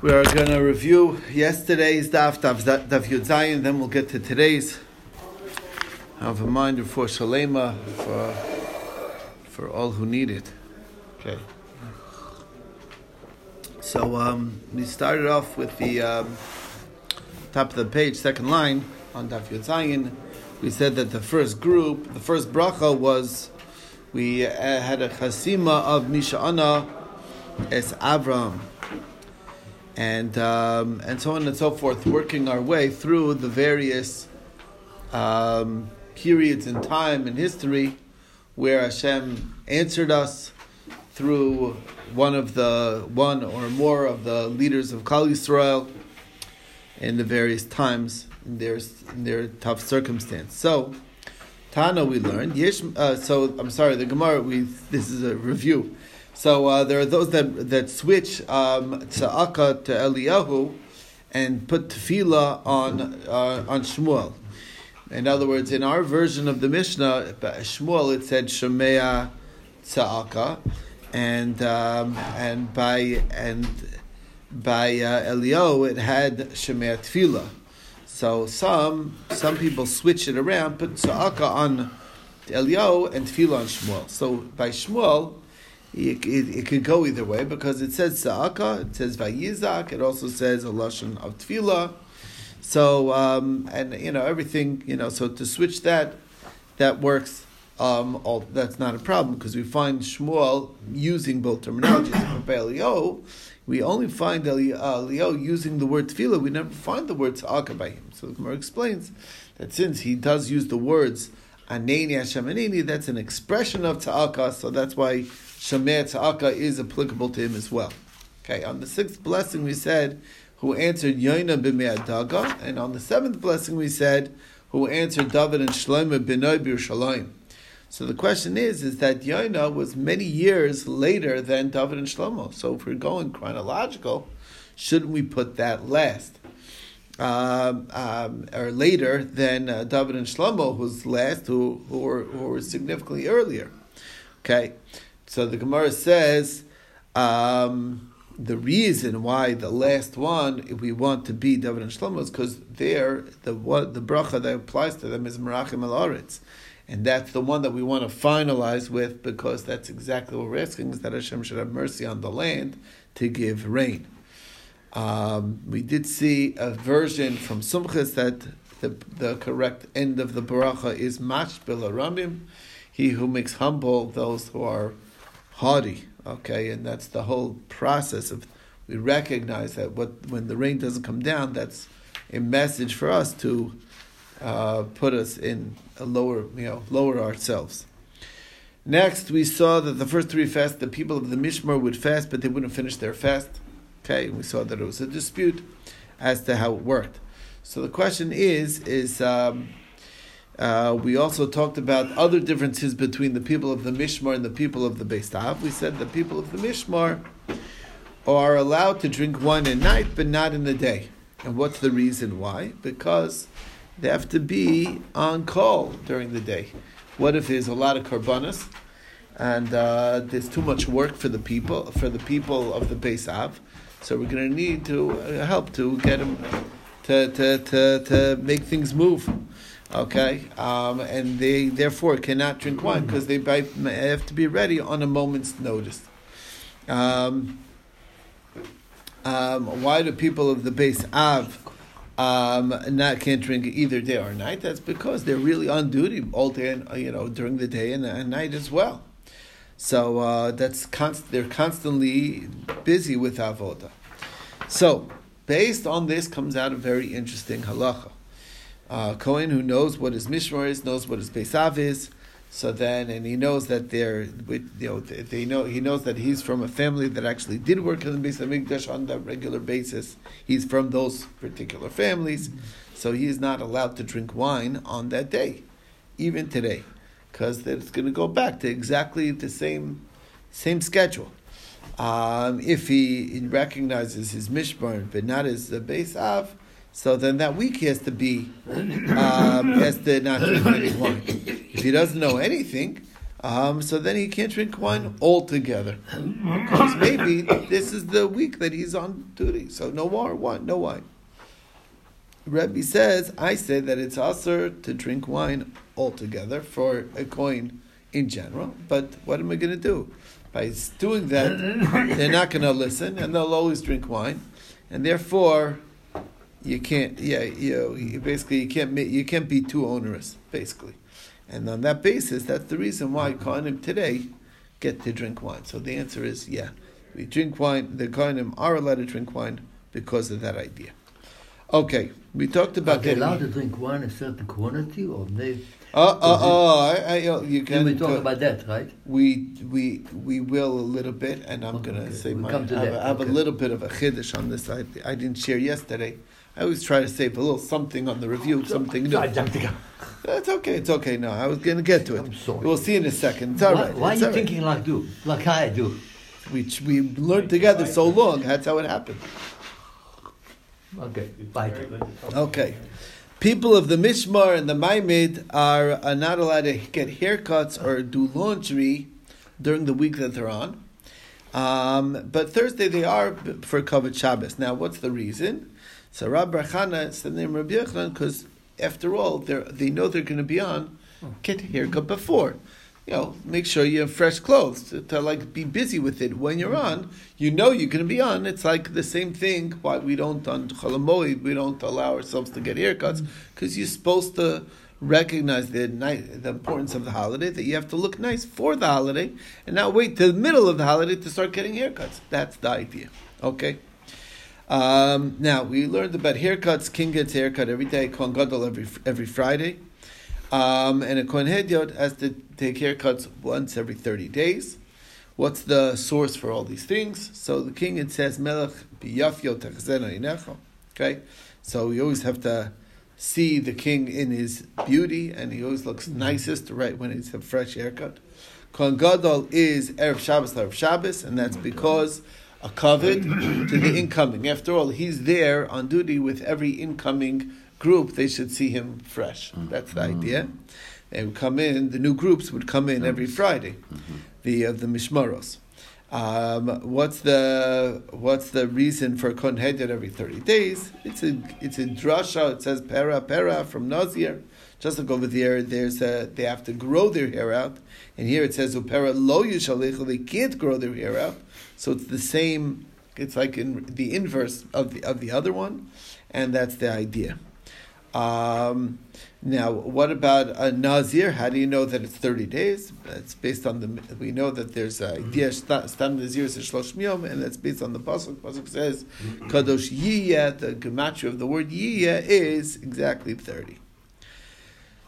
We are going to review yesterday's daf, daf, daf then we'll get to today's. Have a reminder for Shalema, for, for all who need it. Okay. So um, we started off with the um, top of the page, second line on daf Yud. We said that the first group, the first bracha was we uh, had a chasima of Misha'ana es Avram and um, and so on and so forth, working our way through the various um, periods in time and history where Hashem answered us through one of the one or more of the leaders of Klal Yisrael in the various times in their in their tough circumstance. So. Tana, we learned. Yesh, uh, so I'm sorry. The Gemara. We this is a review. So uh, there are those that that switch um, tzaka to Eliyahu and put tefillah on uh, on Shmuel. In other words, in our version of the Mishnah, Shmuel it said Shemea tzaka, and um, and by and by uh, Eliyahu it had Shemea tefillah. So some some people switch it around, put tzaka on Eliyahu and tefillah on Shmuel. So by Shmuel it, it, it, could go either way because it says Sa'aka, it says Vayizak, it also says a Lashon of Tefillah. So, um, and you know, everything, you know, so to switch that, that works. Um, all, that's not a problem because we find Shmuel using both terminologies. By Elio, we only find Elio using the word tefillah. We never find the word tzaka by him. So the Gemara explains that since he does use the words aneni Hashem aneni, that's an expression of tzaka. So that's why Shemeh Tzaka is applicable to him as well. Okay, on the sixth blessing we said, who answered Yoina b'me'adaga, and on the seventh blessing we said, who answered David and Shlomo b'noi b'Yerushalayim. So the question is, is that Yoina was many years later than David and Shlomo. So if we're going chronological, shouldn't we put that last? Um, um, or later than uh, David and Shlomo, who's last, who, who, were, who were significantly earlier. Okay, so the Gemara says um, the reason why the last one, we want to be David and Shlomo, is because there the what the bracha that applies to them is Merachim al and that's the one that we want to finalize with because that's exactly what we're asking is that Hashem should have mercy on the land to give rain. Um, we did see a version from Sumchas that the, the correct end of the bracha is Mash Ramim, he who makes humble those who are haughty. Okay, and that's the whole process of we recognize that what when the rain doesn't come down, that's a message for us to uh, put us in a lower, you know, lower ourselves. Next, we saw that the first three fasts, the people of the Mishmar would fast, but they wouldn't finish their fast. Okay, we saw that it was a dispute as to how it worked. So the question is, is um, uh, we also talked about other differences between the people of the Mishmar and the people of the Beis Av. We said the people of the Mishmar are allowed to drink wine at night, but not in the day. And what's the reason why? Because they have to be on call during the day. What if there's a lot of karbanas and uh, there's too much work for the people for the people of the Beis Av? So we're going to need to uh, help to get them to, to, to, to make things move. Okay, um, and they therefore cannot drink wine because they have to be ready on a moment's notice. Um, um, why do people of the Beis Av um, not can't drink either day or night? That's because they're really on duty all day, and, you know, during the day and, and night as well. So uh, that's const- they're constantly busy with avoda. So based on this comes out a very interesting halacha uh, Cohen who knows what his mishmar is, knows what his Beis Av is. So then, and he knows that they're, you know, they know he knows that he's from a family that actually did work in the Beis Hamikdash on a regular basis. He's from those particular families, so he is not allowed to drink wine on that day, even today, because it's going to go back to exactly the same, same schedule. Um, if he recognizes his mishmar but not his uh, Beis Av, so then that week he has to be, um, has to not drink any wine. If he doesn't know anything, um, so then he can't drink wine altogether. Because maybe this is the week that he's on duty, so no more wine, no wine. Rebbe says, I say that it's usher to drink wine altogether for a coin in general, but what am I going to do? By doing that, they're not going to listen, and they'll always drink wine, and therefore, you can't. Yeah, you, know, you basically you can't you can't be too onerous, basically, and on that basis, that's the reason why Kohanim today get to drink wine. So the answer is yeah, we drink wine. The Kohanim are allowed to drink wine because of that idea. Okay, we talked about Are they allowed to drink wine a certain quantity, or they? Oh, oh, oh! I, I, you can. Then we talk about that, right? We we we will a little bit, and I'm Okay, gonna okay. say We'll my. come to I have, that, I have okay. a little bit of a chiddush on this. I I didn't share yesterday. I always try to save a little something on the review, something new. I jumped the gun. It's okay. It's okay. No, I was gonna get to it. I'm sorry. We'll see in a second. It's all why right. why are you right. thinking like do, like I do? We we learned together so long. That's how it happened. Okay, fighting. Okay. People of the Mishmar and the Maimid are, are not allowed to get haircuts or do laundry during the week that they're on. Um, but Thursday they are for Kavod Shabbos. Now, what's the reason? So Rab Barchana it's the name Rabbi Yochanan because, after all, they know they're going to be on. Get haircut before. You know, make sure you have fresh clothes to, to like be busy with it when you're on. You know you're going to be on. It's like the same thing. Why we don't on Cholamoid we don't allow ourselves to get haircuts because you're supposed to recognize the the importance of the holiday that you have to look nice for the holiday and not wait till the middle of the holiday to start getting haircuts. That's the idea. Okay. Um, now we learned about haircuts. King gets a haircut every day. Kohen Gadol every every Friday, um, and a Kohen Hedyot has to take haircuts once every thirty days. What's the source for all these things? So the king it says Melech biyafyo. Okay, so we always have to see the king in his beauty, and he always looks nicest right when he's a fresh haircut. Kohen Gadol is erev Shabbos erev Shabbos, and that's because a kavod to the incoming. After all, he's there on duty with every incoming group. They should see him fresh. That's the mm-hmm. idea. They would come in. The new groups would come in every mm-hmm. Friday. Mm-hmm. The of the mishmaros. Um, what's the what's the reason for Kohen every thirty days? It's a it's a drasha. It says para para from Nazir. Just like over there, there's a they have to grow their hair out, and here it says upera lo yishalecha. They can't grow their hair out, so it's the same. It's like in the inverse of the of the other one, and that's the idea. Um, now, what about a nazir? How do you know that it's thirty days? It's based on the. We know that there's a idea stam nazir is shlosh yom, and that's based on the pasuk. Pasuk says kadosh yiyah. The gematria of the word yiyah is exactly thirty.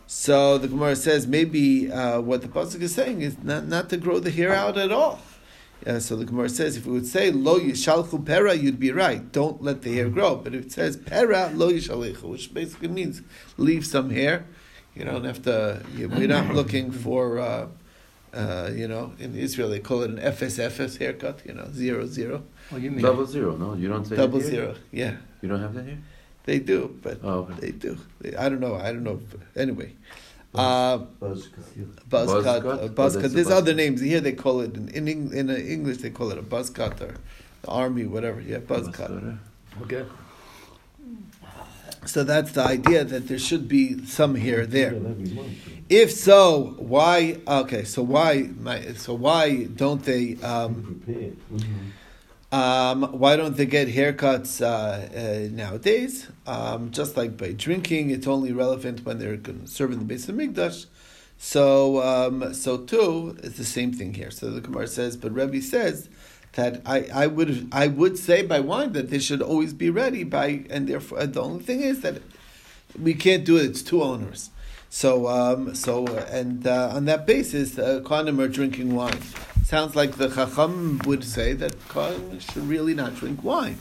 So the Gemara says maybe uh, what the pasuk is saying is not, not to grow the hair out at all. Uh, so the Gemara says if it would say lo yishalchu pera, you'd be right. Don't let the hair grow. But if it says pera lo yishalechu, which basically means leave some hair. You don't have to. You, we're not looking for. Uh, uh, you know, in Israel they call it an FSFS haircut. You know, zero zero, What do you mean? Double zero, no? You don't say double that here? zero. Yeah, You don't have that here? they do, but Oh, okay. they do. They, I don't know. I don't know. Anyway. Uh, Buzz buzz, Buzz cut, cut? a buzz Oh, cut. There's buzz other names here. They call it in in, in uh, English. They call it a buzz cut or the army, whatever. Yeah, buzz cut. Okay. So that's the idea that there should be some here there. If so, why? Okay, so why? My, so why don't they? Um, um, why don't they get haircuts uh, uh, nowadays? Um, just like by drinking, it's only relevant when they're in the Beis Hamikdash. So, um, so too, it's the same thing here. So the Gemara says, but Rebbe says that I, I would I would say by wine that they should always be ready by, and therefore the only thing is that we can't do it; it's too onerous. So, um, so, and uh, on that basis, uh, Kohanim are drinking wine. Sounds like the Chacham would say that Kohanim should really not drink wine.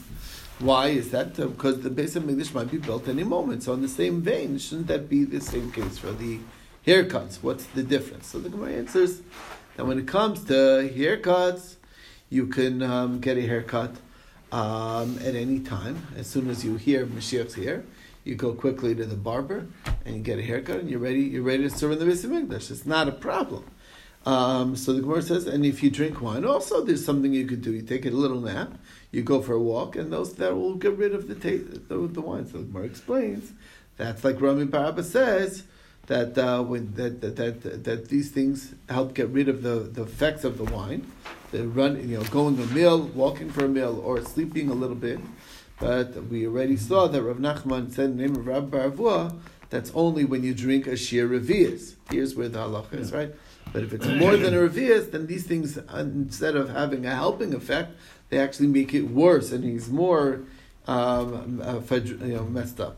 Why is that? Uh, because the Beis Hamikdash might be built any moment. So, in the same vein, shouldn't that be the same case for the haircuts? What's the difference? So, the Gemara answers that when it comes to haircuts, you can um, get a haircut um, at any time. As soon as you hear Mashiach's here, you go quickly to the barber and you get a haircut, and you're ready. You're ready to serve in the Beis Hamikdash. It's not a problem. Um, so the Gemara says, and if you drink wine, also there's something you could do. You take a little nap, you go for a walk, and those that will get rid of the taste, the, the wine. So the Gemara explains that's like Rami bar Abba says that uh, when that, that that that these things help get rid of the, the effects of the wine. The run, you know, going a meal, walking for a meal, or sleeping a little bit. But we already saw that Rav Nachman said in the name of Rabbah bar Avuha, that's only when you drink a shir revias. Here's where the halacha is, right? But if it's more than a revias, then these things, instead of having a helping effect, they actually make it worse, and he's more um, uh, you know, messed up.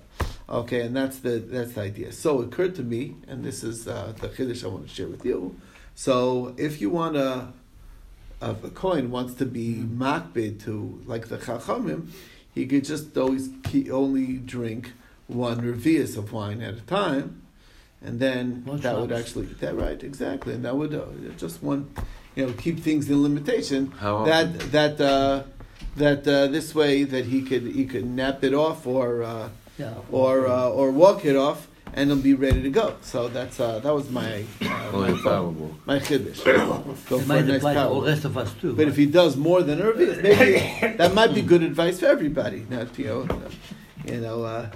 Okay, and that's the that's the idea. So it occurred to me, and this is uh, the chiddush I want to share with you. So if you want to, if a coin wants to be makbid to like the chachamim, he could just always keep, only drink one revius of wine at a time, and then One that would shots. actually that right exactly, and that would uh, just one, you know, keep things in limitation. How that that uh, that uh, this way that he could he could nap it off or uh, Yeah. or uh, or walk it off, and it'll be ready to go. So that's uh, that was my uh, Only my, infallible. my chiddush. Go It for a nice apply to all power. rest of us too. But if he does more than Irvi, maybe that might be good advice for everybody. Not you know, you know, uh,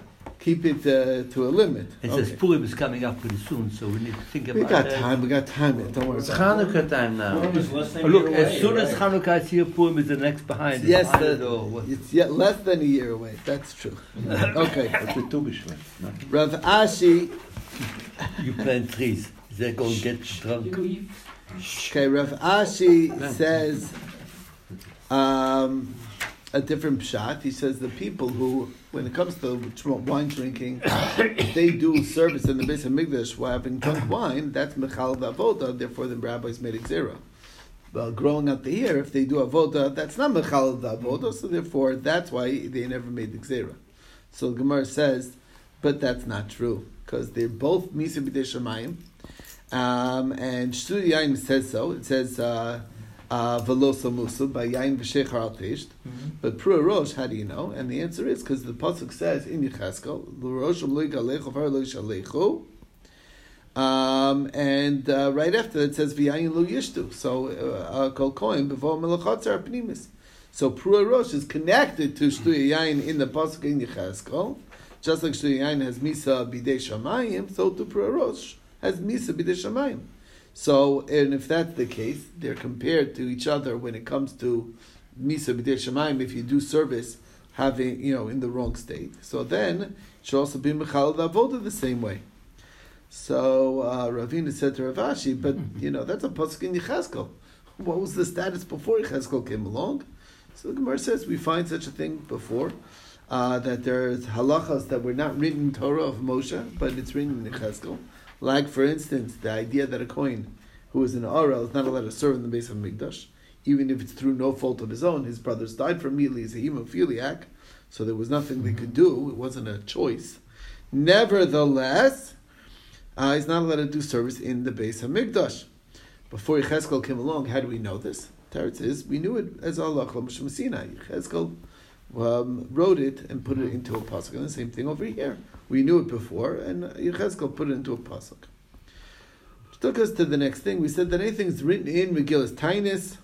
keep it uh, to a limit. It Okay. says Purim is coming up pretty soon, so we need to think about We got that. time. We got time. Don't worry. It's About it. Hanukkah time now. Oh, look, as away, soon as right? Hanukkah is here, Purim is the next behind. It's Yes, behind the- it? It's yet less than a year away. That's true. Okay. Rav Ashi. You plant trees. They're going to get drunk. Okay, Rav Ashi says um, a different pshat. He says the people who, when it comes to wine drinking, they do service in the Beis Hamikdash while having drunk wine, that's mechal avoda. Therefore, the rabbis made it zero. Well, growing up the year, if they do avoda, that's not mechal avoda. So therefore, that's why they never made the zera. So the Gemara says, but that's not true because they're both misa b'dei shemayim. Um, and Shtu Yain says so. It says uh, uh, veloso musu by Yain v'shechar al tisht. But Prua Rosh, how do you know? And the answer is because the pasuk says in Yecheskel, "L'rosh lo yigalechu v'har lo yishalechu." Um, and uh, right after that it says v'yayin lo yishtu. So uh, kol kohen b'vo melachotzer pnimis. So Prua Rosh is connected to Shtu Yain in the pasuk in Yecheskel. Just like Shtu Yain has misa b'dei shamayim, so to Prua Rosh has misa b'dei shamayim. So, and if that's the case, they're compared to each other when it comes to misa b'dei shamayim. If you do service, having you know in the wrong state, so then it should also be mechal avoda the same way. So uh, Ravina said to Rav Ashi, but you know that's a pasuk in Yecheskel. What was the status before Yecheskel came along? So the Gemara says we find such a thing before. Uh, that there's halachas that were not written in Torah of Moshe, but it's written in Yecheskel. Like, for instance, the idea that a coin who is an Arel is not allowed to serve in the Beis Hamikdash, even if it's through no fault of his own. His brothers died from immediately as a hemophiliac, so there was nothing they could do. It wasn't a choice. Nevertheless, uh, he's not allowed to do service in the Beis Hamikdash. Before Yecheskel came along, how do we know this? Teretz is, we knew it as Allah Moshe Sinai. Yecheskel um, wrote it and put it into a pasuk. And the same thing over here. We knew it before, and Yecheskel put it into a pasuk. Which took us to the next thing. We said that anything's written in Megillus Tainis,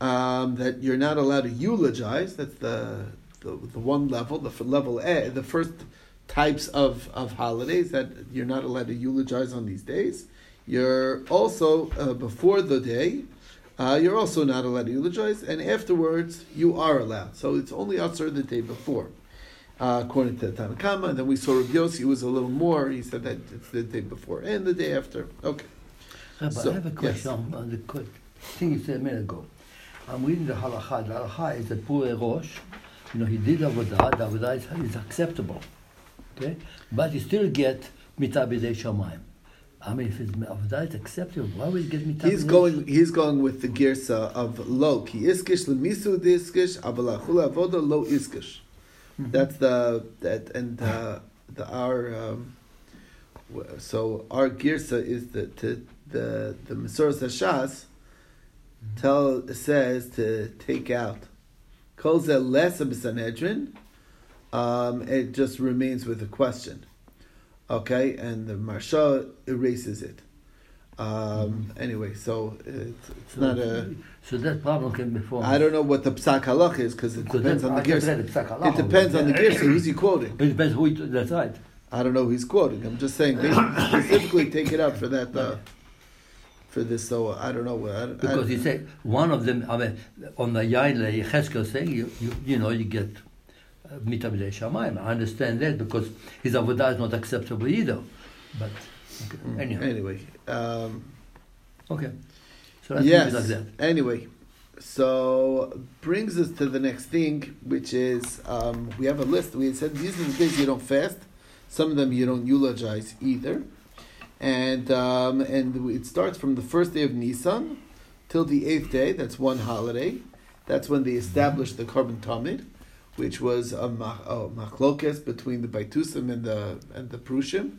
um, that you're not allowed to eulogize. That's the the, the one level, the level A, the first types of, of holidays that you're not allowed to eulogize on these days. You're also uh, before the day. Uh, you're also not allowed to eulogize, and afterwards you are allowed. So it's only outside the day before, uh, according to the Tanna Kamma. And then we saw Rabbi Yossi was a little more. He said that it's the day before and the day after. Okay. Rabbi, So, I have a question on, on the thing you said a minute ago. I'm reading the halacha. The halacha is that Pure Rosh, you know, he did avodah. The avodah is, is acceptable, okay? But you still get mitabidei shamayim. I mean, if it's avodah is acceptable, why would you get mitabidei? He's going. He's going with the girsa of lo ki iskish lemisu diskish avalachula avoda lo iskish. That's the that and uh, the our um, so our girsa is the to the the Masoras Hashas tell says to take out calls it less of a Sanhedrin. Um, it just remains with a question. Okay, and the Maharsha erases it. Um, anyway, so it's, it's So, not a. so that problem can be formed. I don't know what the psak halach is because it Because depends on the I just gear. read the Psak It depends on the already. gear. So who's he quoting? It depends who. It, that's right. I don't know who he's quoting. I'm just saying they specifically take it up for that. Uh, for this, so I don't know. I, don't- I, Because he said one of them. I mean, on the Yain Yecheskel thing, you, you you know you get uh, shamayim. I understand that because his avodah is not acceptable either. But okay. Mm, anyhow, Anyway, um, okay. So let's leave it yes. like that. Anyway, so brings us to the next thing, which is um, we have a list. We said these are the days you don't fast. Some of them you don't eulogize either, and um, and it starts from the first day of Nisan till the eighth day. That's one holiday. That's when they established the korban tamid, which was a, mach, a machlokes between the Baitusim and the and the Prushim.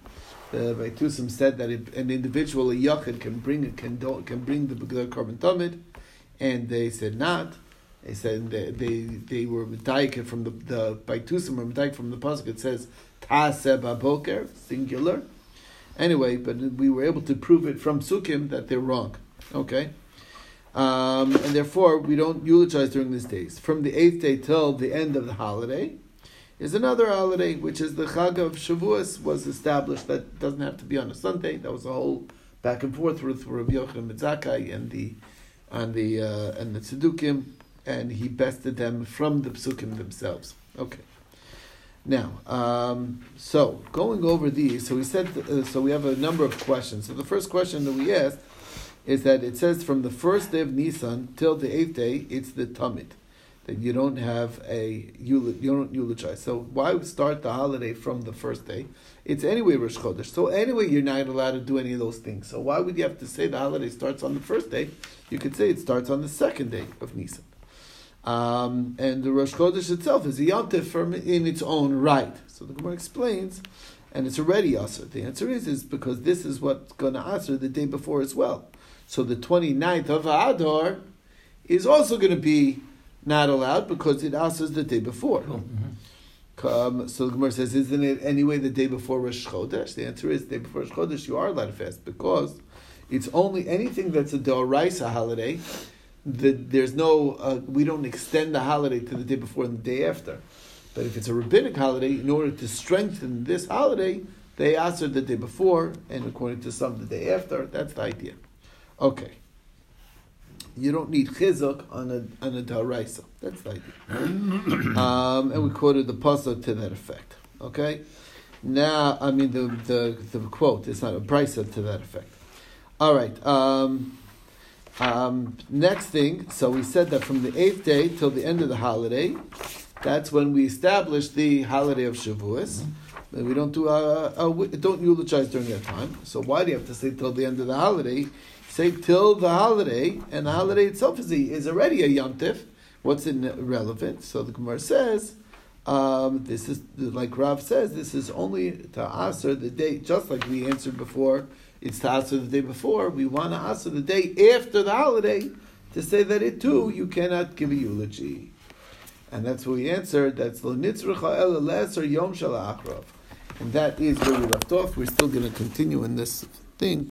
The Baitusim said that if an individual, a yachid, can bring can do, can bring the, the korban tamid, and they said not. They said they they, they were medayik from the the Baitusim were medayik from the pasuk. It says Taseh Baboker singular. Anyway, but we were able to prove it from Sukkim that they're wrong. Okay. Um, and therefore, we don't eulogize during these days. From the eighth day till the end of the holiday is another holiday, which is the Chag of Shavuos, was established. That doesn't have to be on a Sunday. That was a whole back and forth with Rabbi Yochanan ben Zakkai and the and the uh, and the Tzedukim, and he bested them from the Psukim themselves. Okay. Now, um, so going over these, so we said, uh, so we have a number of questions. So the first question that we asked is that it says from the first day of Nisan till the eighth day, it's the Tamid. That you don't have a, you don't eulogize. So why start the holiday from the first day? It's anyway Rosh Chodesh. So anyway, you're not allowed to do any of those things. So why would you have to say the holiday starts on the first day? You could say it starts on the second day of Nisan. Um, and the Rosh Chodesh itself is a yontif from in its own right. So the Gemara explains, and it's already Asr. The answer is is because this is what's going to Asr the day before as well. So the 29th of Adar is also going to be not allowed because it Asrs the day before. Cool. Mhm. Um, so the Gemara says, isn't it anyway the day before Rosh Chodesh? The answer is the day before Rosh Chodesh you are allowed to fast because it's only anything that's a Doraisa holiday. The, there's no, uh, we don't extend the holiday to the day before and the day after. But if it's a rabbinic holiday, in order to strengthen this holiday, they answer the day before, and according to some, the day after. That's the idea. Okay. You don't need chizuk on a on a Doraisa. That's the idea. um, and we quoted the pasuk to that effect. Okay. Now, I mean the the, the quote. It's not a brisa to that effect. All right. Um, um, next thing. So we said that from the eighth day till the end of the holiday, that's when we establish the holiday of Shavuos. And we don't do uh, uh, we don't eulogize during that time. So why do you have to say till the end of the holiday? Say till the holiday, and the holiday itself is, a, is already a Yom yomtiv. What's irrelevant? So the Gemara says, um, this is like Rav says, this is only to answer the day, just like we answered before. It's to answer the day before. We want to answer the day after the holiday to say that it too you cannot give a eulogy, and that's what we answered. That's lo nitzracha el leser yom shel and that is where we left off. We're still going to continue in this thing.